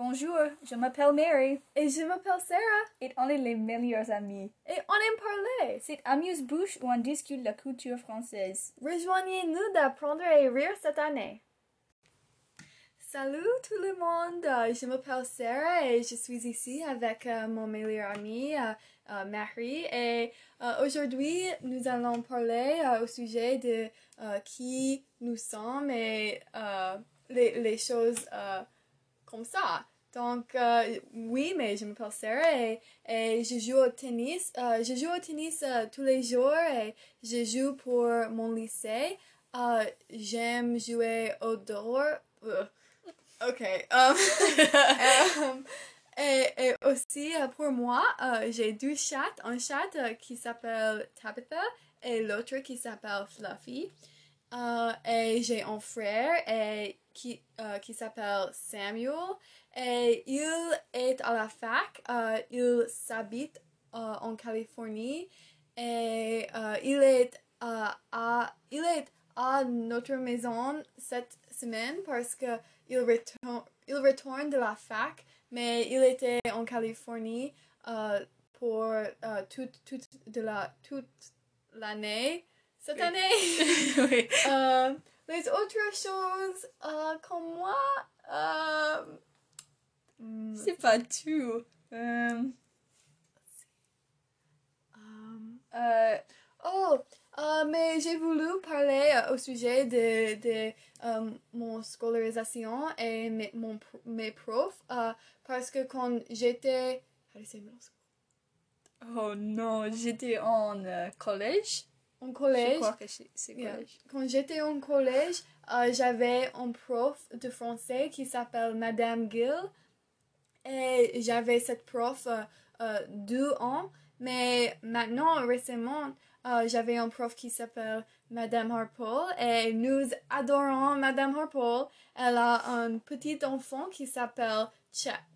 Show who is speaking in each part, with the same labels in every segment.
Speaker 1: Bonjour, je m'appelle Mary
Speaker 2: Et je m'appelle Sarah.
Speaker 1: et on est les meilleurs amis.
Speaker 2: Et on aime parler.
Speaker 1: C'est Amuse-Bouche où on discute la culture française.
Speaker 2: Rejoignez-nous d'apprendre et rire cette année. Salut tout le monde, Euh, je m'appelle Sarah et je suis ici avec euh, mon meilleur ami euh, Mary et aujourd'hui nous allons parler au sujet de qui nous sommes et les, choses comme ça. Donc euh, oui, mais je m'appelle Sarah et, je joue au tennis. Euh, je joue au tennis euh, tous les jours et je joue pour mon lycée. J'aime jouer au dehors. Ok. um, um, et, et aussi pour moi, j'ai deux chats. Un chat qui s'appelle Tabitha et l'autre qui s'appelle Fluffy. Et j'ai un frère et qui, euh, qui s'appelle Samuel. Et il est à la fac. Euh, il s'habite euh, en Californie. Et il, est, à, il est à notre maison cette semaine parce que il retourne, il retourne de la fac, mais il était en Californie pour toute, toute, de la, toute l'année. Cette
Speaker 1: Oui.
Speaker 2: année!
Speaker 1: oui.
Speaker 2: Les autres choses, euh, comme moi, euh, hmm,
Speaker 1: C'est pas tout. Euh,
Speaker 2: oh, mais j'ai voulu parler au sujet de, de mon scolarisation et mes, mon, mes profs parce que quand j'étais.
Speaker 1: Oh non, j'étais en collège.
Speaker 2: En
Speaker 1: Je
Speaker 2: collège,
Speaker 1: crois que c'est c'est
Speaker 2: Yeah.
Speaker 1: collège.
Speaker 2: quand j'étais en collège, euh, j'avais un prof de français qui s'appelle Madame Gill. Et j'avais cette prof euh, deux ans. Mais maintenant, récemment, euh, j'avais un prof qui s'appelle Madame Harpole. Et nous adorons Madame Harpole. Elle a un petit enfant qui s'appelle.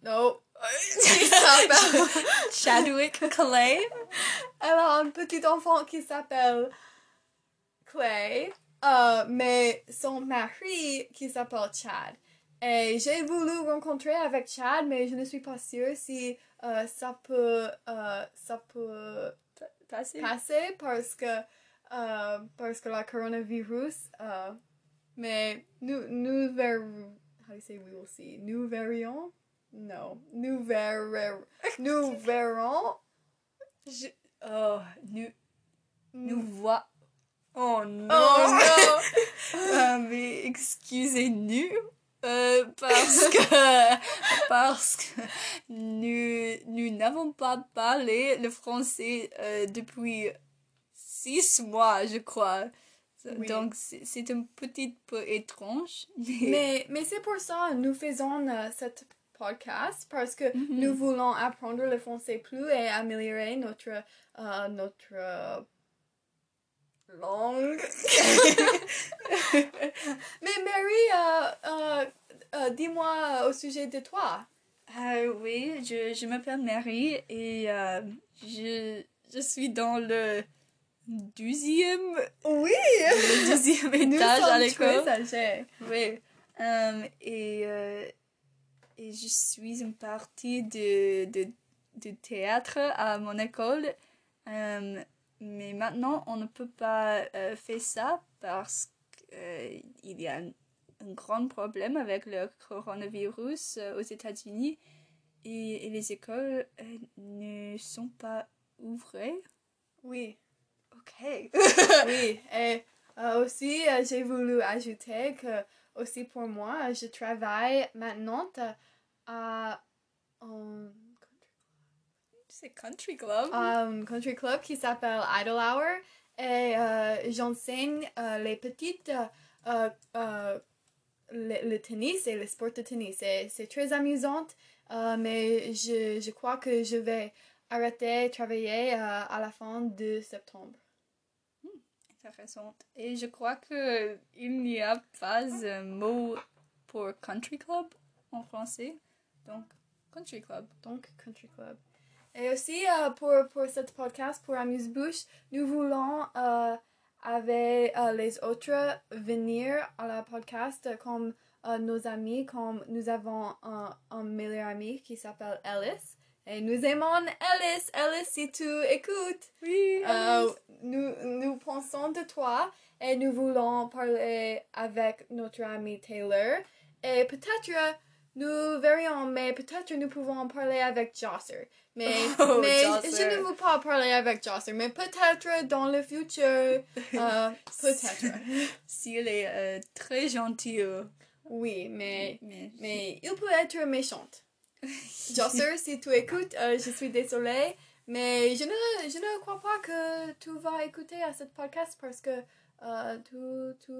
Speaker 2: Non. qui s'appelle.
Speaker 1: Chadwick Clay.
Speaker 2: Elle a un petit enfant qui s'appelle Clay, euh, mais son mari qui s'appelle Chad. Et j'ai voulu rencontrer avec Chad, mais je ne suis pas sûre si euh, ça peut, euh, ça peut
Speaker 1: Passé.
Speaker 2: passer? parce que, euh, parce que la coronavirus. euh, mais nous, nous verrons. How do you say we will see? Nous verrions? No. Nous verrons. Nous verrons.
Speaker 1: Je- Oh, nous, nous voit. Oh non.
Speaker 2: Oh non!
Speaker 1: Euh, mais excusez-nous euh, parce que parce que nous nous n'avons pas parlé le français euh, depuis six mois je crois
Speaker 2: Oui.
Speaker 1: donc c'est un petit peu étrange mais,
Speaker 2: Mais, mais c'est pour ça que nous faisons euh, cette podcast parce que
Speaker 1: Mhm.
Speaker 2: nous voulons apprendre le français plus et améliorer notre, euh, notre langue. mais Mary, euh, euh, euh, dis-moi au sujet de toi.
Speaker 1: Oui je, je m'appelle Mary et euh, je je suis dans le deuxième
Speaker 2: Oui!
Speaker 1: le deuxième étage à l'école. Oui. Euh, et, euh, et je suis une partie de, de, de théâtre à mon école. Euh, mais maintenant, on ne peut pas euh, faire ça parce qu'il y a un, un grand problème avec le coronavirus euh, aux États-Unis et, et les écoles euh, ne sont pas ouvrées.
Speaker 2: Oui.
Speaker 1: Ok.
Speaker 2: oui, et euh, aussi, euh, j'ai voulu ajouter que, aussi pour moi, je travaille maintenant euh, à un
Speaker 1: C'est Country Club.
Speaker 2: un country club qui s'appelle Idle Hour et euh, j'enseigne euh, les petites euh, le, le tennis et le sport de tennis. C'est très amusant, mais je, je crois que je vais arrêter de travailler à la fin de septembre.
Speaker 1: Intéressant. Et je crois que il n'y a pas un mot pour country club en français. Donc, country club.
Speaker 2: donc Country Club. Et aussi euh, pour, pour cette podcast, pour Amuse-Bouche, nous voulons euh, avec euh, les autres venir à la podcast comme euh, nos amis, comme nous avons un, un meilleur ami qui s'appelle Alice. Et nous aimons Alice. Alice, si tu écoutes,
Speaker 1: Oui.
Speaker 2: nous, nous pensons de toi et nous voulons parler avec notre ami Taylor. Et peut-être nous verrions, mais peut-être nous pouvons parler avec Josser. Mais,
Speaker 1: Oh,
Speaker 2: mais
Speaker 1: Josser.
Speaker 2: je ne veux pas parler avec Josser, mais peut-être dans le futur. euh, peut-être.
Speaker 1: S'il est euh, très gentil. euh,
Speaker 2: Oui, mais,
Speaker 1: mais,
Speaker 2: mais il peut être méchante. Josser, si tu écoutes, euh, je suis désolée, mais je ne, je ne crois pas que tu vas écouter à ce podcast parce que tu, tu,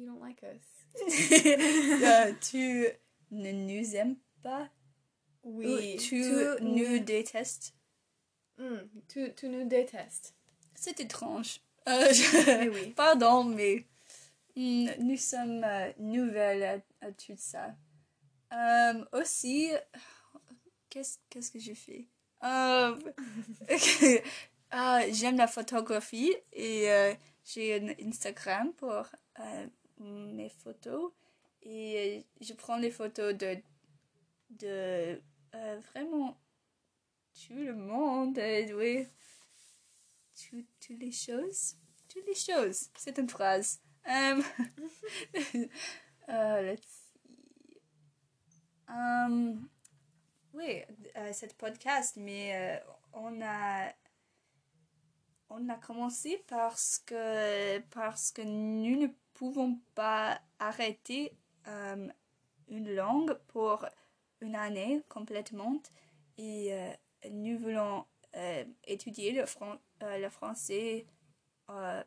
Speaker 2: you don't like us.
Speaker 1: Euh, tu ne nous aimes pas?
Speaker 2: Oui,
Speaker 1: Ou tu,
Speaker 2: tu
Speaker 1: nous détestes?
Speaker 2: Hmm, tu, tu nous détestes.
Speaker 1: C'est étrange. Euh, je-
Speaker 2: Mais oui.
Speaker 1: Pardon, mais hmm, nous sommes euh, nouvelles à, à tout ça. Aussi, qu'est-ce qu'est-ce que je fais? Euh, ah, J'aime la photographie et j'ai un Instagram pour mes photos et je prends les photos de, de euh, vraiment tout le monde. euh, oui. Tout- toutes les choses. Toutes les choses. C'est une phrase. Um, euh, let's see. Um, oui, euh, cette podcast, mais euh, on a on a commencé parce que parce que nous pouvons pas arrêter euh, une langue pour une année complètement et euh, nous voulons euh, étudier le, fran- le français à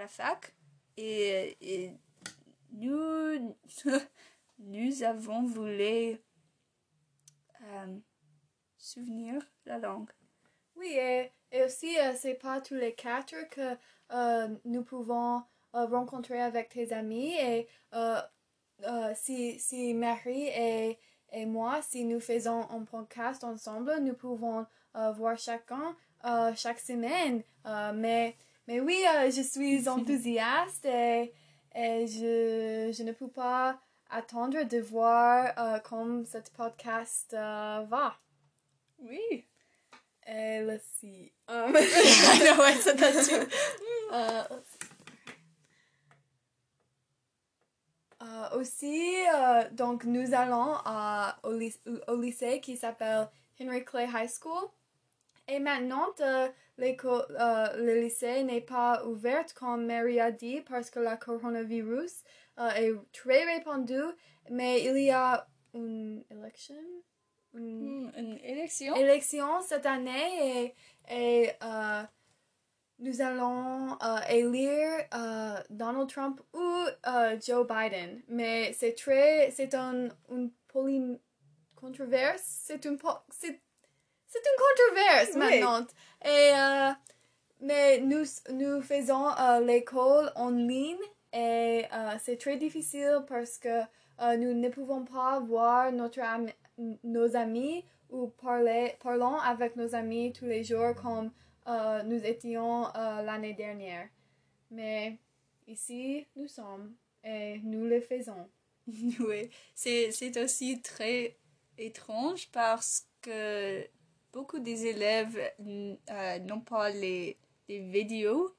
Speaker 1: la fac et, et nous nous avons voulu souvenir la langue.
Speaker 2: Oui, et, et aussi, c'est pas tous les quatre que nous pouvons rencontrer avec tes amis. Et euh, euh, si, si Marie et, et moi, si nous faisons un podcast ensemble, nous pouvons euh, voir chacun euh, chaque semaine. Euh, mais, mais oui, euh, je suis enthousiaste et, et je, je ne peux pas attendre de voir euh, comment ce podcast euh, va.
Speaker 1: Oui.
Speaker 2: Et let's see. Um,
Speaker 1: I know I said that too.
Speaker 2: uh, euh, aussi, euh, donc nous allons à- au, au lycée qui s'appelle Henry Clay High School. Et maintenant, euh, euh, le lycée n'est pas ouvert comme Mary a dit parce que la coronavirus est très répandu. Mais il y a une élection, une
Speaker 1: Hmm, Une élection?
Speaker 2: élection cette année et, et nous allons euh, élire euh, Donald Trump ou euh, Joe Biden. Mais c'est très, c'est un, une poly controverse, c'est une, c'est, c'est une controverse
Speaker 1: Oui.
Speaker 2: maintenant. Et mais nous, nous faisons l'école en ligne et c'est très difficile parce que nous ne pouvons pas voir notre ami- nos amis ou parler, parlons avec nos amis tous les jours comme euh, nous étions euh, l'année dernière. Mais ici, nous sommes et nous le faisons.
Speaker 1: Oui, c'est, aussi très étrange parce que beaucoup des élèves euh, n'ont pas les, les vidéos,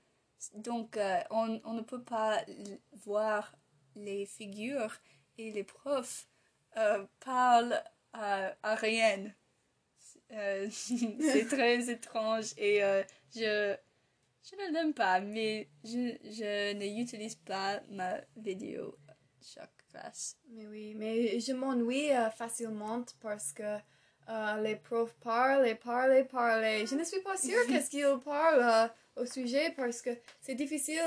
Speaker 1: donc on, on ne peut pas voir les figures et les profs parlent à rien. Euh, c'est très étrange et euh, je, je ne l'aime pas, mais je, je n'utilise pas ma vidéo chaque classe.
Speaker 2: Mais oui, mais je m'ennuie euh, facilement parce que les profs parlent et parlent et parlent. Je ne suis pas sûre qu'est-ce qu'ils parlent au sujet parce que c'est difficile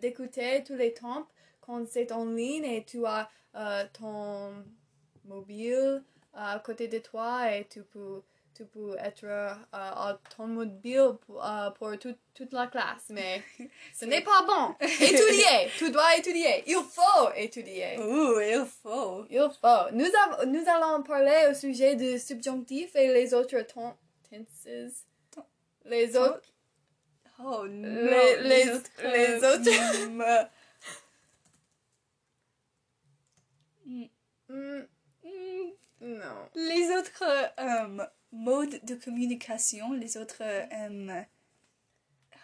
Speaker 2: d'écouter tous les temps quand c'est en ligne et tu as ton mobile à côté de toi et tu peux, tu peux être euh, à ton mobile pour, euh, pour toute- toute la classe. Mais ce n'est pas bon. Étudier, tu dois étudier. Il faut étudier.
Speaker 1: Ouh, il faut.
Speaker 2: Il faut. Nous, av- nous allons parler au sujet du subjonctif et les autres ton- tenses. Les autres.
Speaker 1: Oh non.
Speaker 2: Les- les- les autres-
Speaker 1: mm, euh,
Speaker 2: Hmm,
Speaker 1: Hmm,
Speaker 2: non.
Speaker 1: les autres euh, modes de communication, les autres... euh, oh,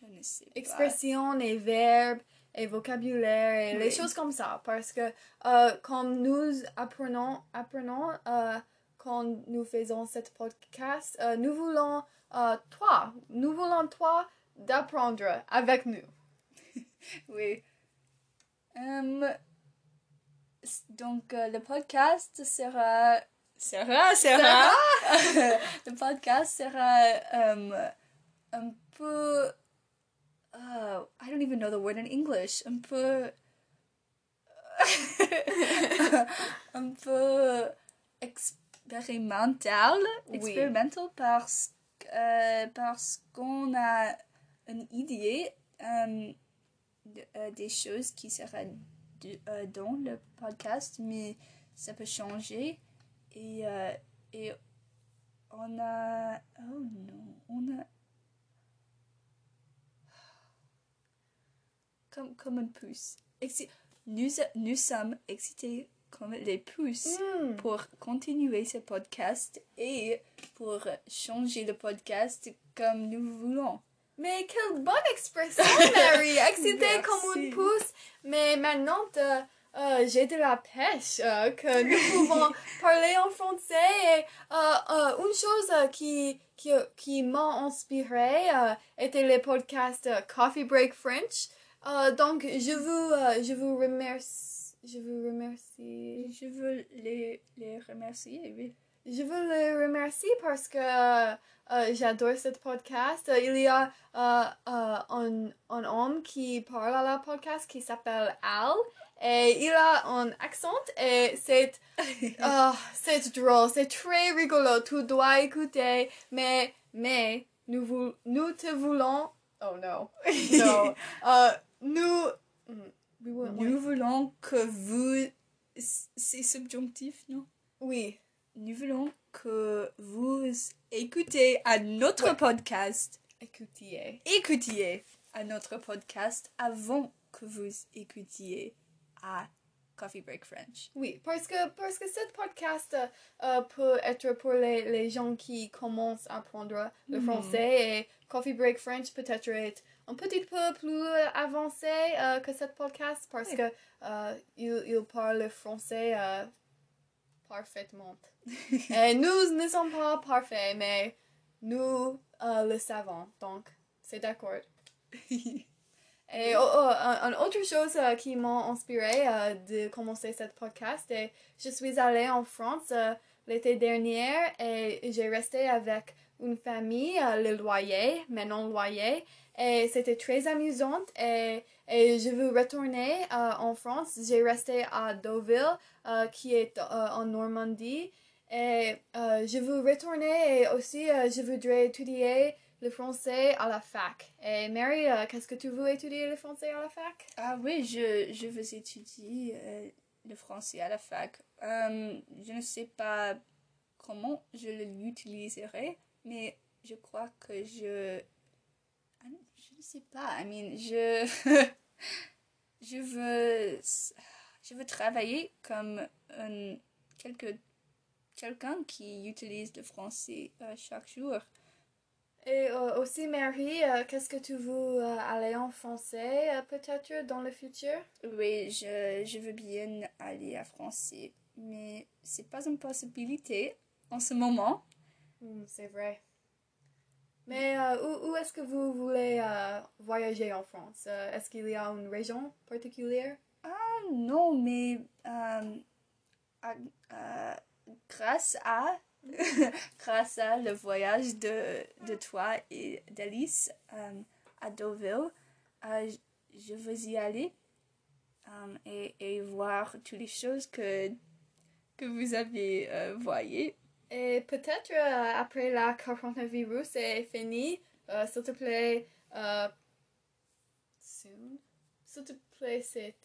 Speaker 1: je ne sais pas.
Speaker 2: Expressions et verbes et vocabulaire et les choses comme ça. Parce que euh, comme nous apprenons, apprenons euh, quand nous faisons cette podcast, euh, nous voulons euh, toi, nous voulons toi d'apprendre avec nous.
Speaker 1: Oui. S- donc, le podcast sera... Sera, sera... le podcast sera euh, un peu... uh, I don't even know the word in English. Un peu... un peu expérimental.
Speaker 2: Oui.
Speaker 1: Expérimental parce, euh, parce qu'on a une idée euh, de- euh, des choses qui seraient de- euh, dans le podcast, mais ça peut changer. Et, euh, et on a... Oh non, on a... Comme, comme une pouce. Exci- Nous, nous sommes excités comme les pousses
Speaker 2: Hmm.
Speaker 1: pour continuer ce podcast et pour changer le podcast comme nous voulons.
Speaker 2: Mais quelle bonne expression, Mary! Excitée comme une pousse. Mais maintenant, euh, j'ai de la pêche euh, que nous pouvons parler en français. Et euh, une chose qui, qui, qui m'a inspirée était le podcast euh, Coffee Break French. Donc, je vous, euh, je vous remercie. Je vous remercie.
Speaker 1: Je veux les, les remercier, oui.
Speaker 2: Je veux le remercier parce que j'adore ce podcast. Il y a un, un homme qui parle à la podcast qui s'appelle Al et il a un accent et c'est euh, c'est drôle, c'est très rigolo. Tu dois écouter, mais mais nous vou- nous te voulons. Oh no, no. Euh, nous.
Speaker 1: Nous voulons que vous... C'est subjonctif, non?
Speaker 2: Oui.
Speaker 1: Nous voulons que vous écoutez à notre
Speaker 2: Ouais.
Speaker 1: podcast.
Speaker 2: Écoutez.
Speaker 1: Écoutiez à notre podcast avant que vous écoutiez à Coffee Break French.
Speaker 2: Oui, parce que, parce que ce podcast euh, peut être pour les, les gens qui commencent à apprendre le
Speaker 1: Mhm.
Speaker 2: français et Coffee Break French peut-être être un petit peu plus avancé euh, que ce podcast parce
Speaker 1: Oui.
Speaker 2: que euh, il, il parle le français parfaitement. et nous ne sommes pas parfaits, mais nous le savons, donc c'est d'accord. Et oh, oh, un, un autre chose euh, qui m'a inspiré euh, de commencer cette podcast, et je suis allée en France euh, l'été dernier et j'ai resté avec une famille, euh, le loyer, Manon Loyer, et c'était très amusant et, et je veux retourner euh, en France. J'ai resté à Deauville, euh, qui est euh, en Normandie, et euh, je veux retourner et aussi euh, je voudrais étudier le français à la fac. Et Mary, euh, qu'est-ce que tu veux étudier le français à la fac?
Speaker 1: Ah oui, je, je veux étudier euh, le français à la fac. Euh, je ne sais pas comment je l'utiliserai, mais je crois que je... Ah je ne sais pas. I mean, je... je veux... Je veux travailler comme un, quelqu'un qui utilise le français chaque jour.
Speaker 2: Et euh, aussi, Mary, euh, qu'est-ce que tu veux euh, aller en français peut-être dans le futur?
Speaker 1: Oui, je, je veux bien aller à français, mais c'est pas une possibilité en ce moment.
Speaker 2: Hmm, c'est vrai. Mais où, où est-ce que vous voulez voyager en France? Est-ce qu'il y a une région particulière?
Speaker 1: Ah non, mais grâce à grâce à le voyage de, de toi et d'Alice euh, à Deauville, euh, je- veux y aller euh, et, et voir toutes les choses que, que vous avez voyées.
Speaker 2: Et peut-être après la coronavirus est fini, s'il te plaît, soon? S'il te plaît, c'est...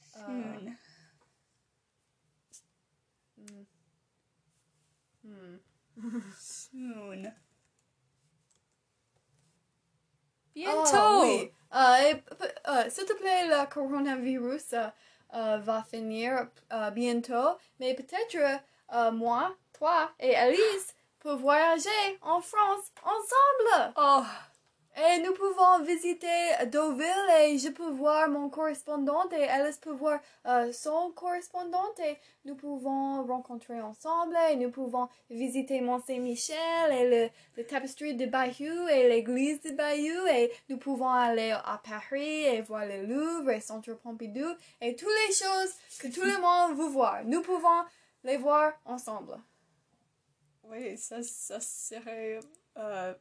Speaker 1: Soon.
Speaker 2: hmm. Hmm.
Speaker 1: Soon. Bientôt.
Speaker 2: oui. Euh, euh, S'il te plaît, le coronavirus euh, va finir bientôt, mais peut-être moi, toi et Alice peut voyager en France ensemble.
Speaker 1: Oh,
Speaker 2: Et nous pouvons visiter Deauville et je peux voir mon correspondant et Alice peut voir euh, son correspondant et nous pouvons rencontrer ensemble et nous pouvons visiter Mont-Saint-Michel et le, le tapisserie de Bayeux et l'église de Bayeux et nous pouvons aller à Paris et voir le Louvre et Centre Pompidou et toutes les choses que tout le monde veut voir. Nous pouvons les voir ensemble.
Speaker 1: oui, ça, ça serait euh,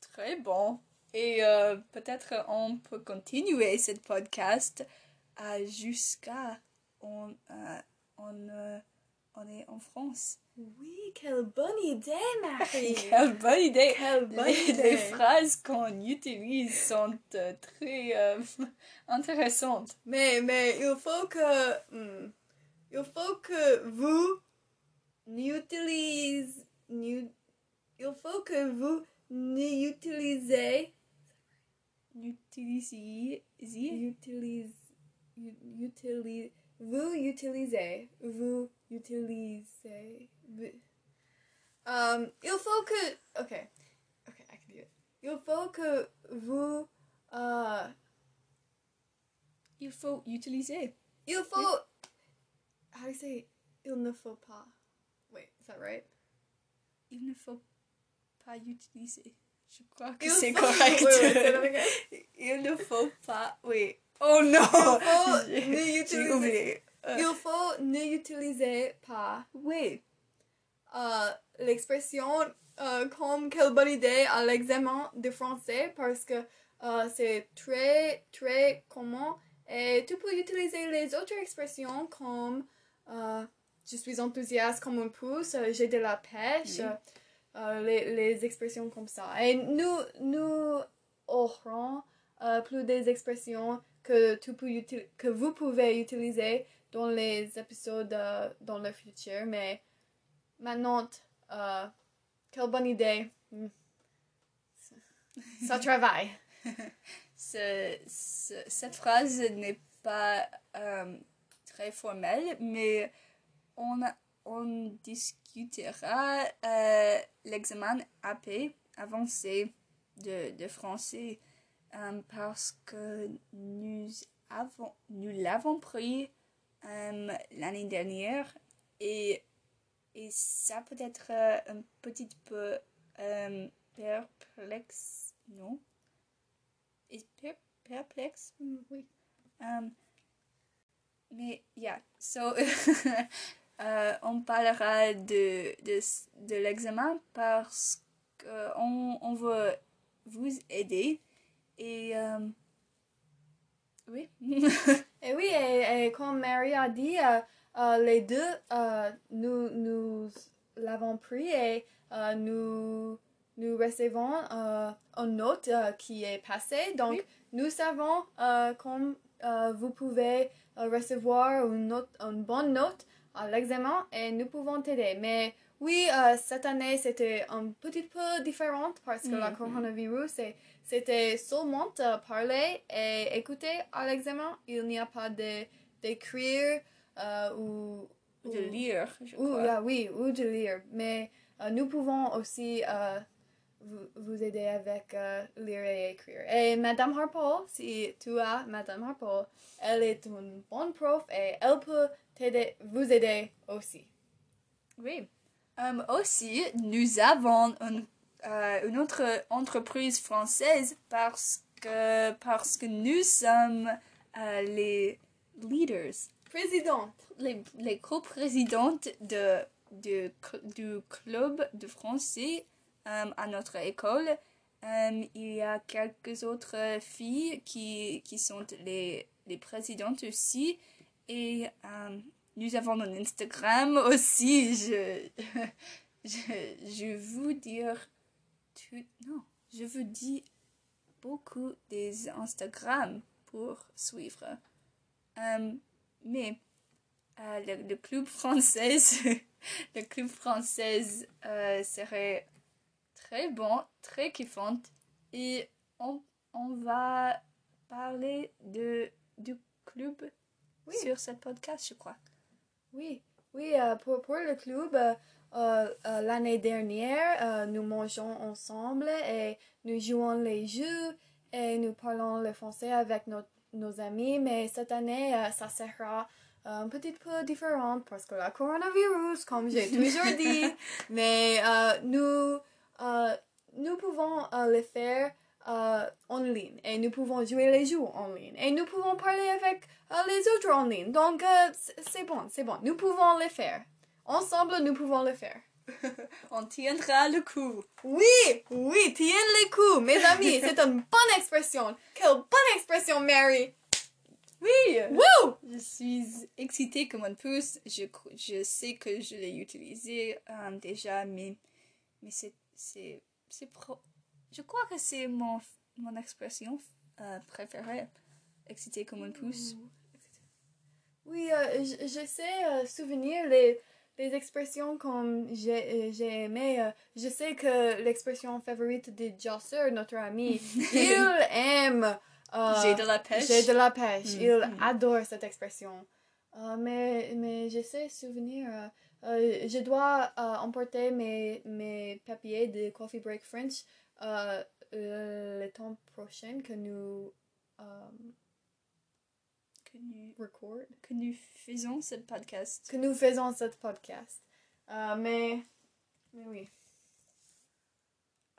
Speaker 1: très bon. Et euh, peut-être on peut continuer ce podcast euh, jusqu'à on, euh, on, euh, on est en France.
Speaker 2: Oui, quelle bonne idée, Marie!
Speaker 1: Quelle bonne idée!
Speaker 2: Quelle bonne
Speaker 1: Les,
Speaker 2: idée!
Speaker 1: les phrases qu'on utilise sont euh, très intéressantes.
Speaker 2: Mais, mais il faut que, hmm, il faut que vous n'utilisez, n'u- il faut que vous n'utilisez,
Speaker 1: Utilisez.
Speaker 2: utilise, utilise, vous utilisez, vous utilisez, vous- Um, il faut que, okay, okay, I can do it. Il faut que vous, uh,
Speaker 1: Il faut utiliser.
Speaker 2: Il faut. How do you say? Il ne faut pas. Wait, is that right?
Speaker 1: Il ne faut pas utiliser. Je crois que c'est correct. Il ne faut pas. Oui. Oh non!
Speaker 2: Il faut ne utiliser.
Speaker 1: Euh,
Speaker 2: Il faut ne utiliser pas
Speaker 1: Oui.
Speaker 2: euh, l'expression euh, comme quelle bonne idée à l'examen de français parce que euh, c'est très très commun et tu peux utiliser les autres expressions comme euh, je suis enthousiaste comme un pouce, euh, j'ai de la pêche,
Speaker 1: Oui.
Speaker 2: Euh, les, les expressions comme ça. Et nous, nous aurons euh, plus des expressions que, tu peux que vous pouvez utiliser dans les épisodes euh, dans le futur, mais maintenant, quelle bonne idée. Hmm. Ça- travaille.
Speaker 1: Ce- ce- cette phrase n'est pas très formelle, mais on, on discutera euh, l'examen AP avancé de, de français euh, parce que nous avons nous l'avons pris euh, l'année dernière et, et ça peut être euh, un petit peu perplexe, non? is per perplex.
Speaker 2: Hmm, oui.
Speaker 1: Mais yeah, so euh, on parlera de, de, de l'examen parce qu'on on veut vous aider et euh, oui.
Speaker 2: Et oui, et, et comme Mary a dit, euh, les deux, nous, nous l'avons pris et nous, nous recevons une note qui est passée. Donc,
Speaker 1: Oui.
Speaker 2: nous savons comme vous pouvez recevoir une, note, une bonne note l'examen et nous pouvons t'aider. Mais oui, euh, cette année, c'était un petit peu différent parce que la
Speaker 1: Mhm.
Speaker 2: coronavirus, c'était seulement parler et écouter à l'examen. Il n'y a pas de- d'écrire euh, ou,
Speaker 1: de lire, je
Speaker 2: ou,
Speaker 1: crois.
Speaker 2: ah oui, ou de lire. Mais euh, nous pouvons aussi euh, vous, vous aider avec lire et écrire. Et Madame Harpole, si tu as Madame Harpole, elle est une bonne prof et elle peut t'aider, vous aider aussi.
Speaker 1: Oui. Euh, aussi, nous avons une, euh, une autre entreprise française parce que, parce que nous sommes euh, les leaders,
Speaker 2: Présidente.
Speaker 1: les, les co-présidentes de, de, du club de français à notre école. Il y a quelques autres filles qui, qui sont les, les présidentes aussi. Et euh, nous avons un Instagram aussi. Je, je, je veux dire. Non, je vous dis beaucoup des Instagram pour suivre. Euh, mais euh, le, club français, le club français serait très bon, très kiffant. Et on, on va parler de, du club
Speaker 2: Oui.
Speaker 1: sur ce podcast, je crois.
Speaker 2: Oui, oui, euh, pour, pour le club, euh, euh, l'année dernière, nous mangeons ensemble et nous jouons les jeux et nous parlons le français avec nos, nos amis, mais cette année, ça sera un petit peu différent parce que la coronavirus, comme j'ai toujours dit, mais nous, nous pouvons le faire euh, en ligne et nous pouvons jouer les jeux en ligne et nous pouvons parler avec euh, les autres en ligne. Donc, euh, c'est bon, c'est bon. Nous pouvons le faire. Ensemble, nous pouvons le faire.
Speaker 1: On tiendra le coup.
Speaker 2: Oui, oui, tiens le coup, mes amis. C'est une bonne expression. Quelle bonne expression, Mary.
Speaker 1: Oui!
Speaker 2: Woo!
Speaker 1: Je suis excitée comme un pouce. Je, je sais que je l'ai utilisé euh, déjà, mais, mais c'est, c'est, c'est pro... Je crois que c'est mon, mon expression euh, préférée. Excitée comme un pouce.
Speaker 2: Oui, euh, je, je sais euh, souvenir les, les expressions comme j'ai j'ai aimé. je sais que l'expression favorite de Josser, notre ami, il aime.
Speaker 1: J'ai de la pêche.
Speaker 2: J'ai de la pêche.
Speaker 1: Mm,
Speaker 2: Il adore cette expression. Mais, mais je sais souvenir. je dois emporter mes, mes papiers de Coffee Break French euh, euh, le temps prochain que nous euh,
Speaker 1: Que nous,
Speaker 2: record.
Speaker 1: que nous faisons ce podcast.
Speaker 2: Que nous faisons ce podcast. Mais, mais oui.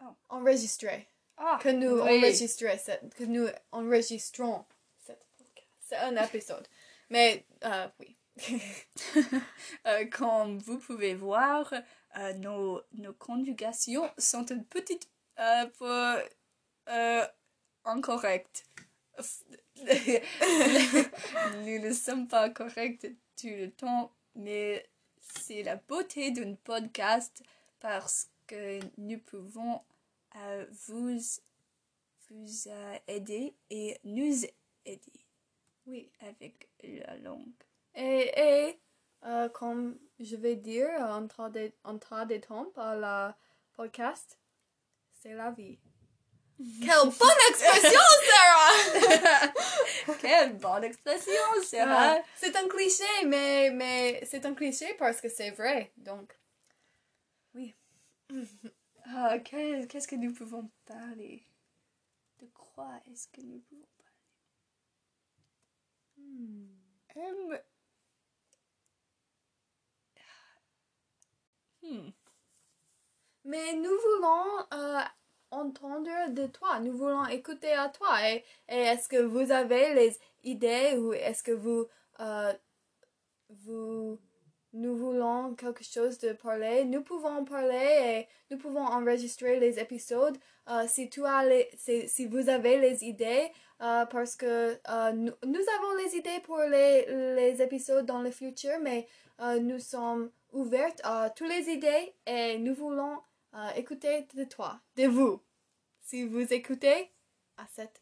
Speaker 1: Oh.
Speaker 2: Enregistrer.
Speaker 1: Ah,
Speaker 2: Que nous
Speaker 1: oui.
Speaker 2: enregistrer cette, que nous enregistrons cette podcast. C'est un épisode. Mais, euh, oui.
Speaker 1: Euh, comme vous pouvez voir, euh, nos, nos conjugations sont un petit euh, peu euh, incorrectes. Nous ne sommes pas corrects tout le temps, mais c'est la beauté d'un podcast parce que nous pouvons euh, vous, vous euh, aider et nous aider
Speaker 2: Oui.
Speaker 1: avec la langue.
Speaker 2: Et, et euh, comme je vais dire en temps de, en temps par la podcast, c'est la vie. Quelle bonne expression, Sarah!
Speaker 1: Quelle bonne expression, Sarah!
Speaker 2: Ah, c'est un cliché, mais, mais c'est un cliché parce que c'est vrai. Donc, oui.
Speaker 1: Ah, qu'est- qu'est-ce que nous pouvons parler? De quoi est-ce que nous pouvons parler? Hum. Hmm.
Speaker 2: Mais nous voulons euh, entendre de toi, nous voulons écouter à toi. Et, et est-ce que vous avez les idées ou est-ce que vous, euh, vous, nous voulons quelque chose de parler? Nous pouvons parler et nous pouvons enregistrer les épisodes euh, si, tu as les, si, si vous avez les idées. parce que nous, nous avons les idées pour les, les épisodes dans le futur, mais nous sommes ouvertes à toutes les idées et nous voulons euh, écouter de toi, de vous, si vous écoutez à cet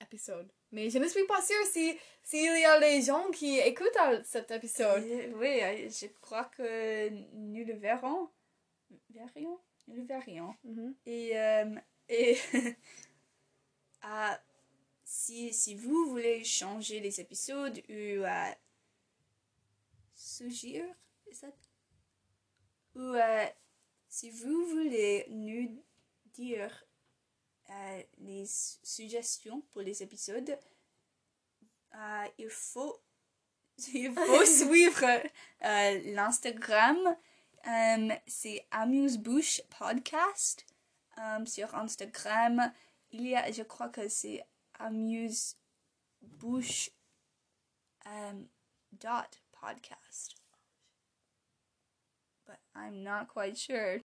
Speaker 2: épisode. Mais je ne suis pas sûre si s'il y a des gens qui écoutent à cet épisode.
Speaker 1: Euh, Oui, euh, je crois que nous le verrons. Verrions? Nous le verrions.
Speaker 2: Mhm.
Speaker 1: Et, euh, et ah, si, si vous voulez changer les épisodes ou euh, suggérer? Ou si vous voulez nous dire euh, les su- suggestions pour les épisodes, euh, il faut, il faut suivre euh, l'Instagram. C'est Amuse Bouche Podcast. Sur Instagram, il y a, je crois que c'est Amuse Bouche dot podcast. I'm not quite sure.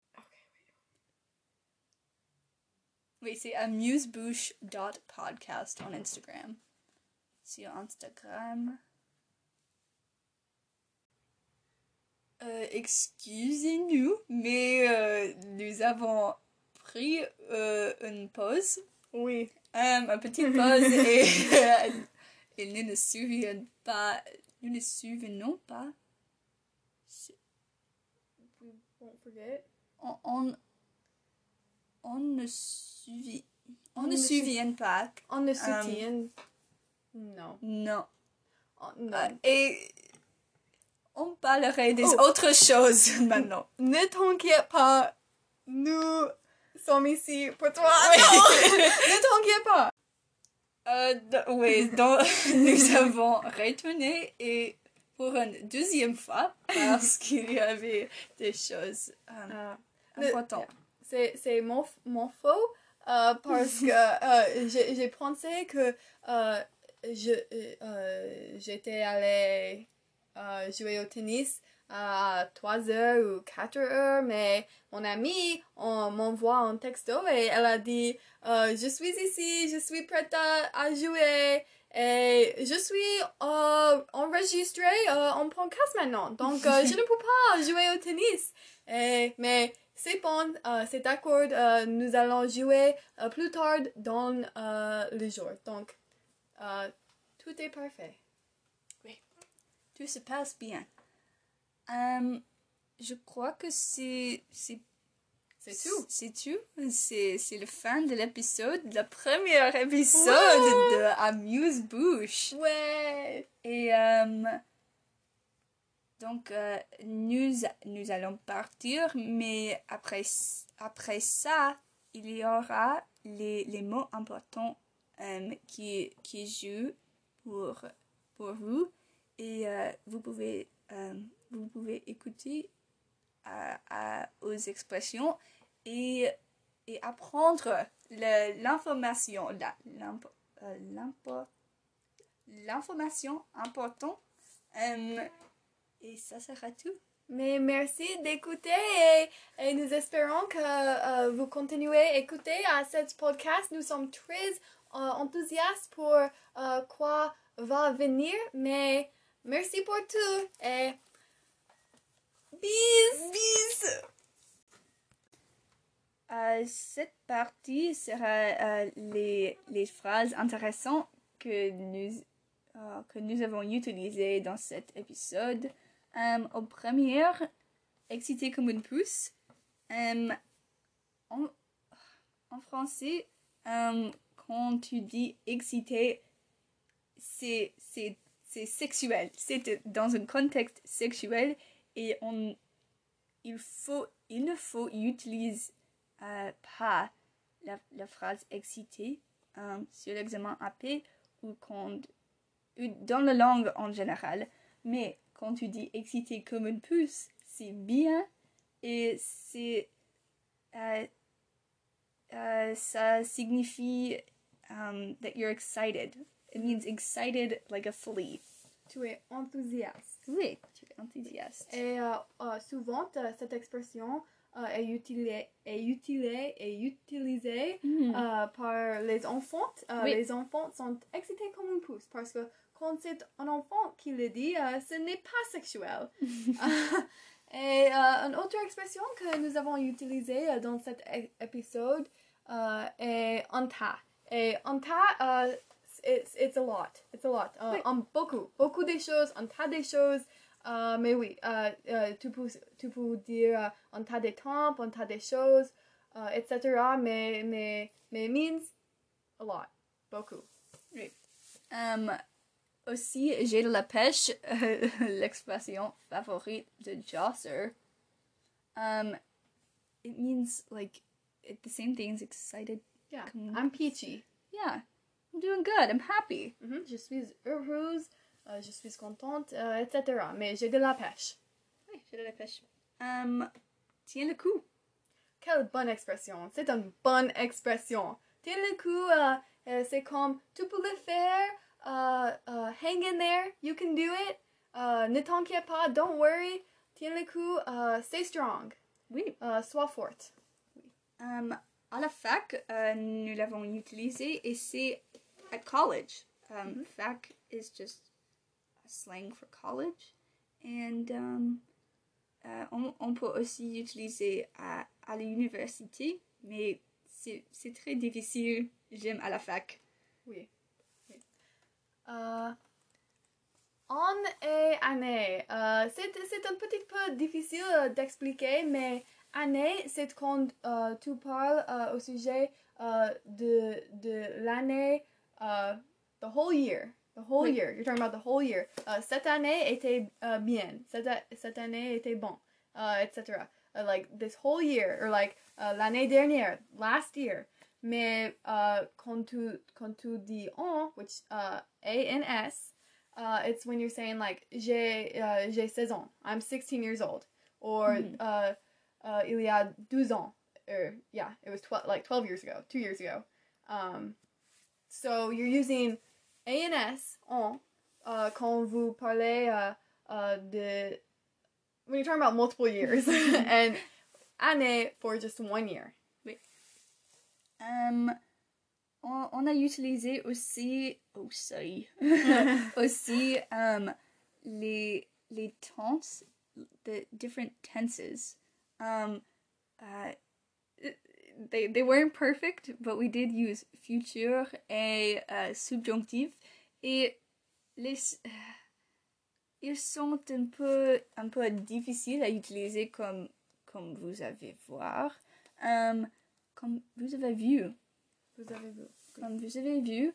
Speaker 1: Oui, c'est amusebouche dot podcast on Instagram. Sur Instagram. Euh, excusez-nous, mais euh, nous avons pris euh, une pause,
Speaker 2: Oui.
Speaker 1: euh, une petite pause, et, euh, et nous ne souvenons pas, nous ne souvenons pas,
Speaker 2: We
Speaker 1: on, on, on ne suivi, on,
Speaker 2: On
Speaker 1: ne souvient pas,
Speaker 2: On ne soutient. non.
Speaker 1: non,
Speaker 2: non.
Speaker 1: Euh, et on parlerait des
Speaker 2: Oh.
Speaker 1: autres choses maintenant.
Speaker 2: Ne t'inquiète pas, nous sommes ici pour toi.
Speaker 1: Oui.
Speaker 2: Ne t'inquiète pas.
Speaker 1: Euh, oui, donc nous avons retourné et pour une deuxième fois parce qu'il y avait des choses euh,
Speaker 2: Euh,
Speaker 1: importantes.
Speaker 2: c'est c'est mon, mon faux euh, parce que euh, j'ai j'ai pensé que euh, je j'étais allée jouer au tennis à 3 heures ou 4 heures, mais mon amie m'envoie un texto et elle a dit Je suis ici, je suis prête à, à jouer. Et je suis euh, enregistrée euh, en podcast maintenant, donc euh, je ne peux pas jouer au tennis. Et, mais c'est bon, euh, c'est d'accord, nous allons jouer plus tard dans le jour. Donc, tout est parfait.
Speaker 1: Tout se passe bien. Je crois que c'est c'est
Speaker 2: tout.
Speaker 1: C'est tout. C'est c'est le fin de l'épisode, le premier épisode de Amuse Bouche.
Speaker 2: Ouais.
Speaker 1: Et euh, donc, euh, nous, nous allons partir, mais après, après ça, il y aura les, les mots importants euh, qui, qui jouent pour, pour vous. Et vous, pouvez, vous pouvez écouter à- à- aux expressions et, et apprendre l'information, euh, l'information importante. Euh, et ça sera tout.
Speaker 2: Mais merci d'écouter et, nous espérons que euh, vous continuez à écouter à cette podcast. Nous sommes très enthousiastes pour euh, quoi va venir, mais merci pour tout bis!
Speaker 1: Bis! Euh, cette partie sera euh, les, les phrases intéressantes que nous, euh, que nous avons utilisées dans cet épisode. Euh, au premier, excité comme une pousse. Euh, en, en français, quand tu dis excité, c'est sexuel. C'est dans un contexte sexuel et on, il, faut, il ne faut utiliser euh, pas la, la phrase excité euh, sur l'examen AP ou, quand, dans la langue en général. Mais quand tu dis excité comme une puce, c'est bien et c'est euh, euh, ça signifie um, that you're excited. It means excited like a flea.
Speaker 2: Tu es enthousiaste.
Speaker 1: Oui, enthousiaste.
Speaker 2: Et euh, euh, souvent, cette expression euh, est utilisée, est utilisée, est utilisée par les enfants.
Speaker 1: Oui.
Speaker 2: Les enfants sont excités comme une pouce parce que quand c'est un enfant qui le dit, ce n'est pas sexuel. Et euh, une autre expression que nous avons utilisée euh, dans cet épisode euh, est en tas. Et en tas, euh, it's, it's a lot. It's a lot.
Speaker 1: Oui.
Speaker 2: beaucoup. Beaucoup des choses, un tas des choses. Euh, mais oui, euh, euh, tu, peux, tu peux dire un tas de temps, un tas de choses, etc. Mais, mais, mais means a lot. Beaucoup.
Speaker 1: Um, aussi, j'ai de la pêche, l'expression favorite de Chaucer. Um, it means like it, the same thing as excited.
Speaker 2: Yeah. I'm peachy.
Speaker 1: Yeah, I'm doing good. I'm happy.
Speaker 2: Mhm, Je suis heureuse, euh, je suis contente, euh, etc. Mais j'ai de la pêche.
Speaker 1: Oui, j'ai de la pêche. Um, tiens le coup.
Speaker 2: Quelle bonne expression. C'est une bonne expression. Tiens le coup, c'est comme tu peux le faire. hang in there. You can do it. ne t'inquiète pas. Don't worry. Tiens le coup. stay strong.
Speaker 1: Oui.
Speaker 2: sois forte.
Speaker 1: Um, à la fac, euh, nous l'avons utilisé et c'est at college. Um, Fac is just slang for college. And um, euh, on, on peut aussi utiliser à, à l'université, mais c'est très difficile. J'aime à la fac.
Speaker 2: Oui. oui. Euh, en et année. Euh, c'est un petit peu difficile d'expliquer, mais année, c'est quand euh, tu parles au sujet de, de l'année, the whole year. The whole
Speaker 1: Oui.
Speaker 2: year. You're talking about the whole year. Uh, cette année était uh, bien. Cette, cette année était bon. Uh, etc. Uh, like this whole year. Or like uh, l'année dernière. Last year. Mais uh, quand, tu, quand tu dis on, which uh, A-N-S, uh, it's when you're saying like j'ai uh, j'ai 16 ans. I'm 16 years old. Or uh, il y a 12 ans. Or yeah, it was 12 like 12 years ago, 2 years ago. Um, so you're using ANS on uh, quand vous parlez uh, uh, de when you're talking about multiple years and année for just one year.
Speaker 1: Euh, on, on a utilisé aussi, aussi, aussi euh, les, les tenses, the different tenses. Um, uh, they, they weren't perfect, but we did use future et uh, subjonctif. Et les, ils sont un peu, un peu difficiles à utiliser comme, comme vous avez voir. Um, comme vous avez vu,
Speaker 2: Vous avez vu.
Speaker 1: comme vous avez vu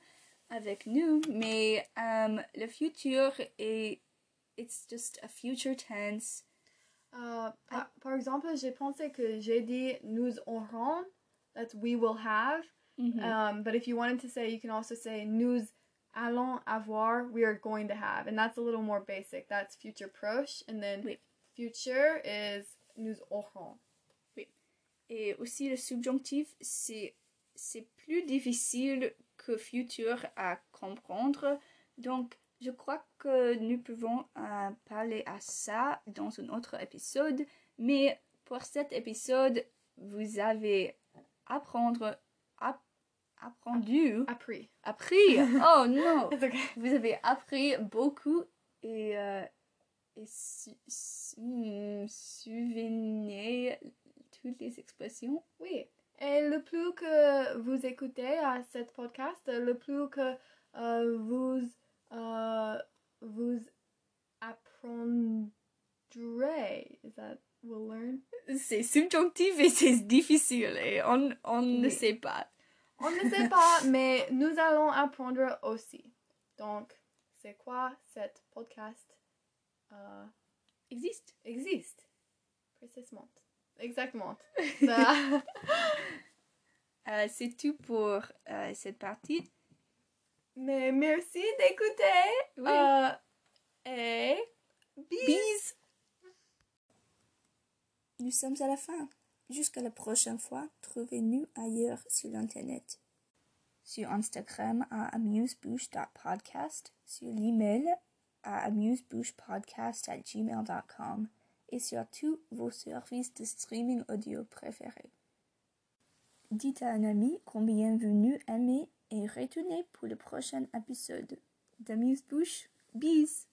Speaker 1: avec nous, mais um, le futur est it's just a future tense.
Speaker 2: Uh, par, par exemple, j'ai pensé que j'ai dit nous aurons, that's we will have.
Speaker 1: Mhm.
Speaker 2: Um, but if you wanted to say, you can also say nous allons avoir, we are going to have. And that's a little more basic. That's future proche. And then
Speaker 1: Oui.
Speaker 2: future is nous aurons. Oui.
Speaker 1: Et aussi le subjonctif, c'est c'est plus difficile que futur à comprendre. Donc, je crois que nous pouvons euh, parler à ça dans un autre épisode. Mais pour cet épisode, vous avez apprendre, app- apprendre,
Speaker 2: Appris.
Speaker 1: appris. Oh non!
Speaker 2: Okay.
Speaker 1: Vous avez appris beaucoup et, euh, et su, su- hmm, souvenez toutes les expressions.
Speaker 2: Oui. Et le plus que vous écoutez à cette podcast, le plus que euh, vous, euh, vous apprendrez. Is that will learn?
Speaker 1: C'est subjonctif et c'est difficile et on, on ne sait pas.
Speaker 2: On ne sait pas, mais nous allons apprendre aussi. Donc, c'est quoi cette podcast euh,
Speaker 1: Existe.
Speaker 2: existe? Précisément. Exactement.
Speaker 1: Euh, c'est tout pour euh, cette partie.
Speaker 2: Mais merci d'écouter.
Speaker 1: Oui.
Speaker 2: Euh, et bis.
Speaker 1: Bis. Nous sommes à la fin. Jusqu'à la prochaine fois, trouvez-nous ailleurs sur l'internet. Sur Instagram à amusebouche.podcast, sur l'email à amusebouchepodcast à gmail.com et sur tous vos services de streaming audio préférés. Dites à un ami combien vous nous aimez et retournez pour le prochain épisode d'Amuse-Bouche. Bis!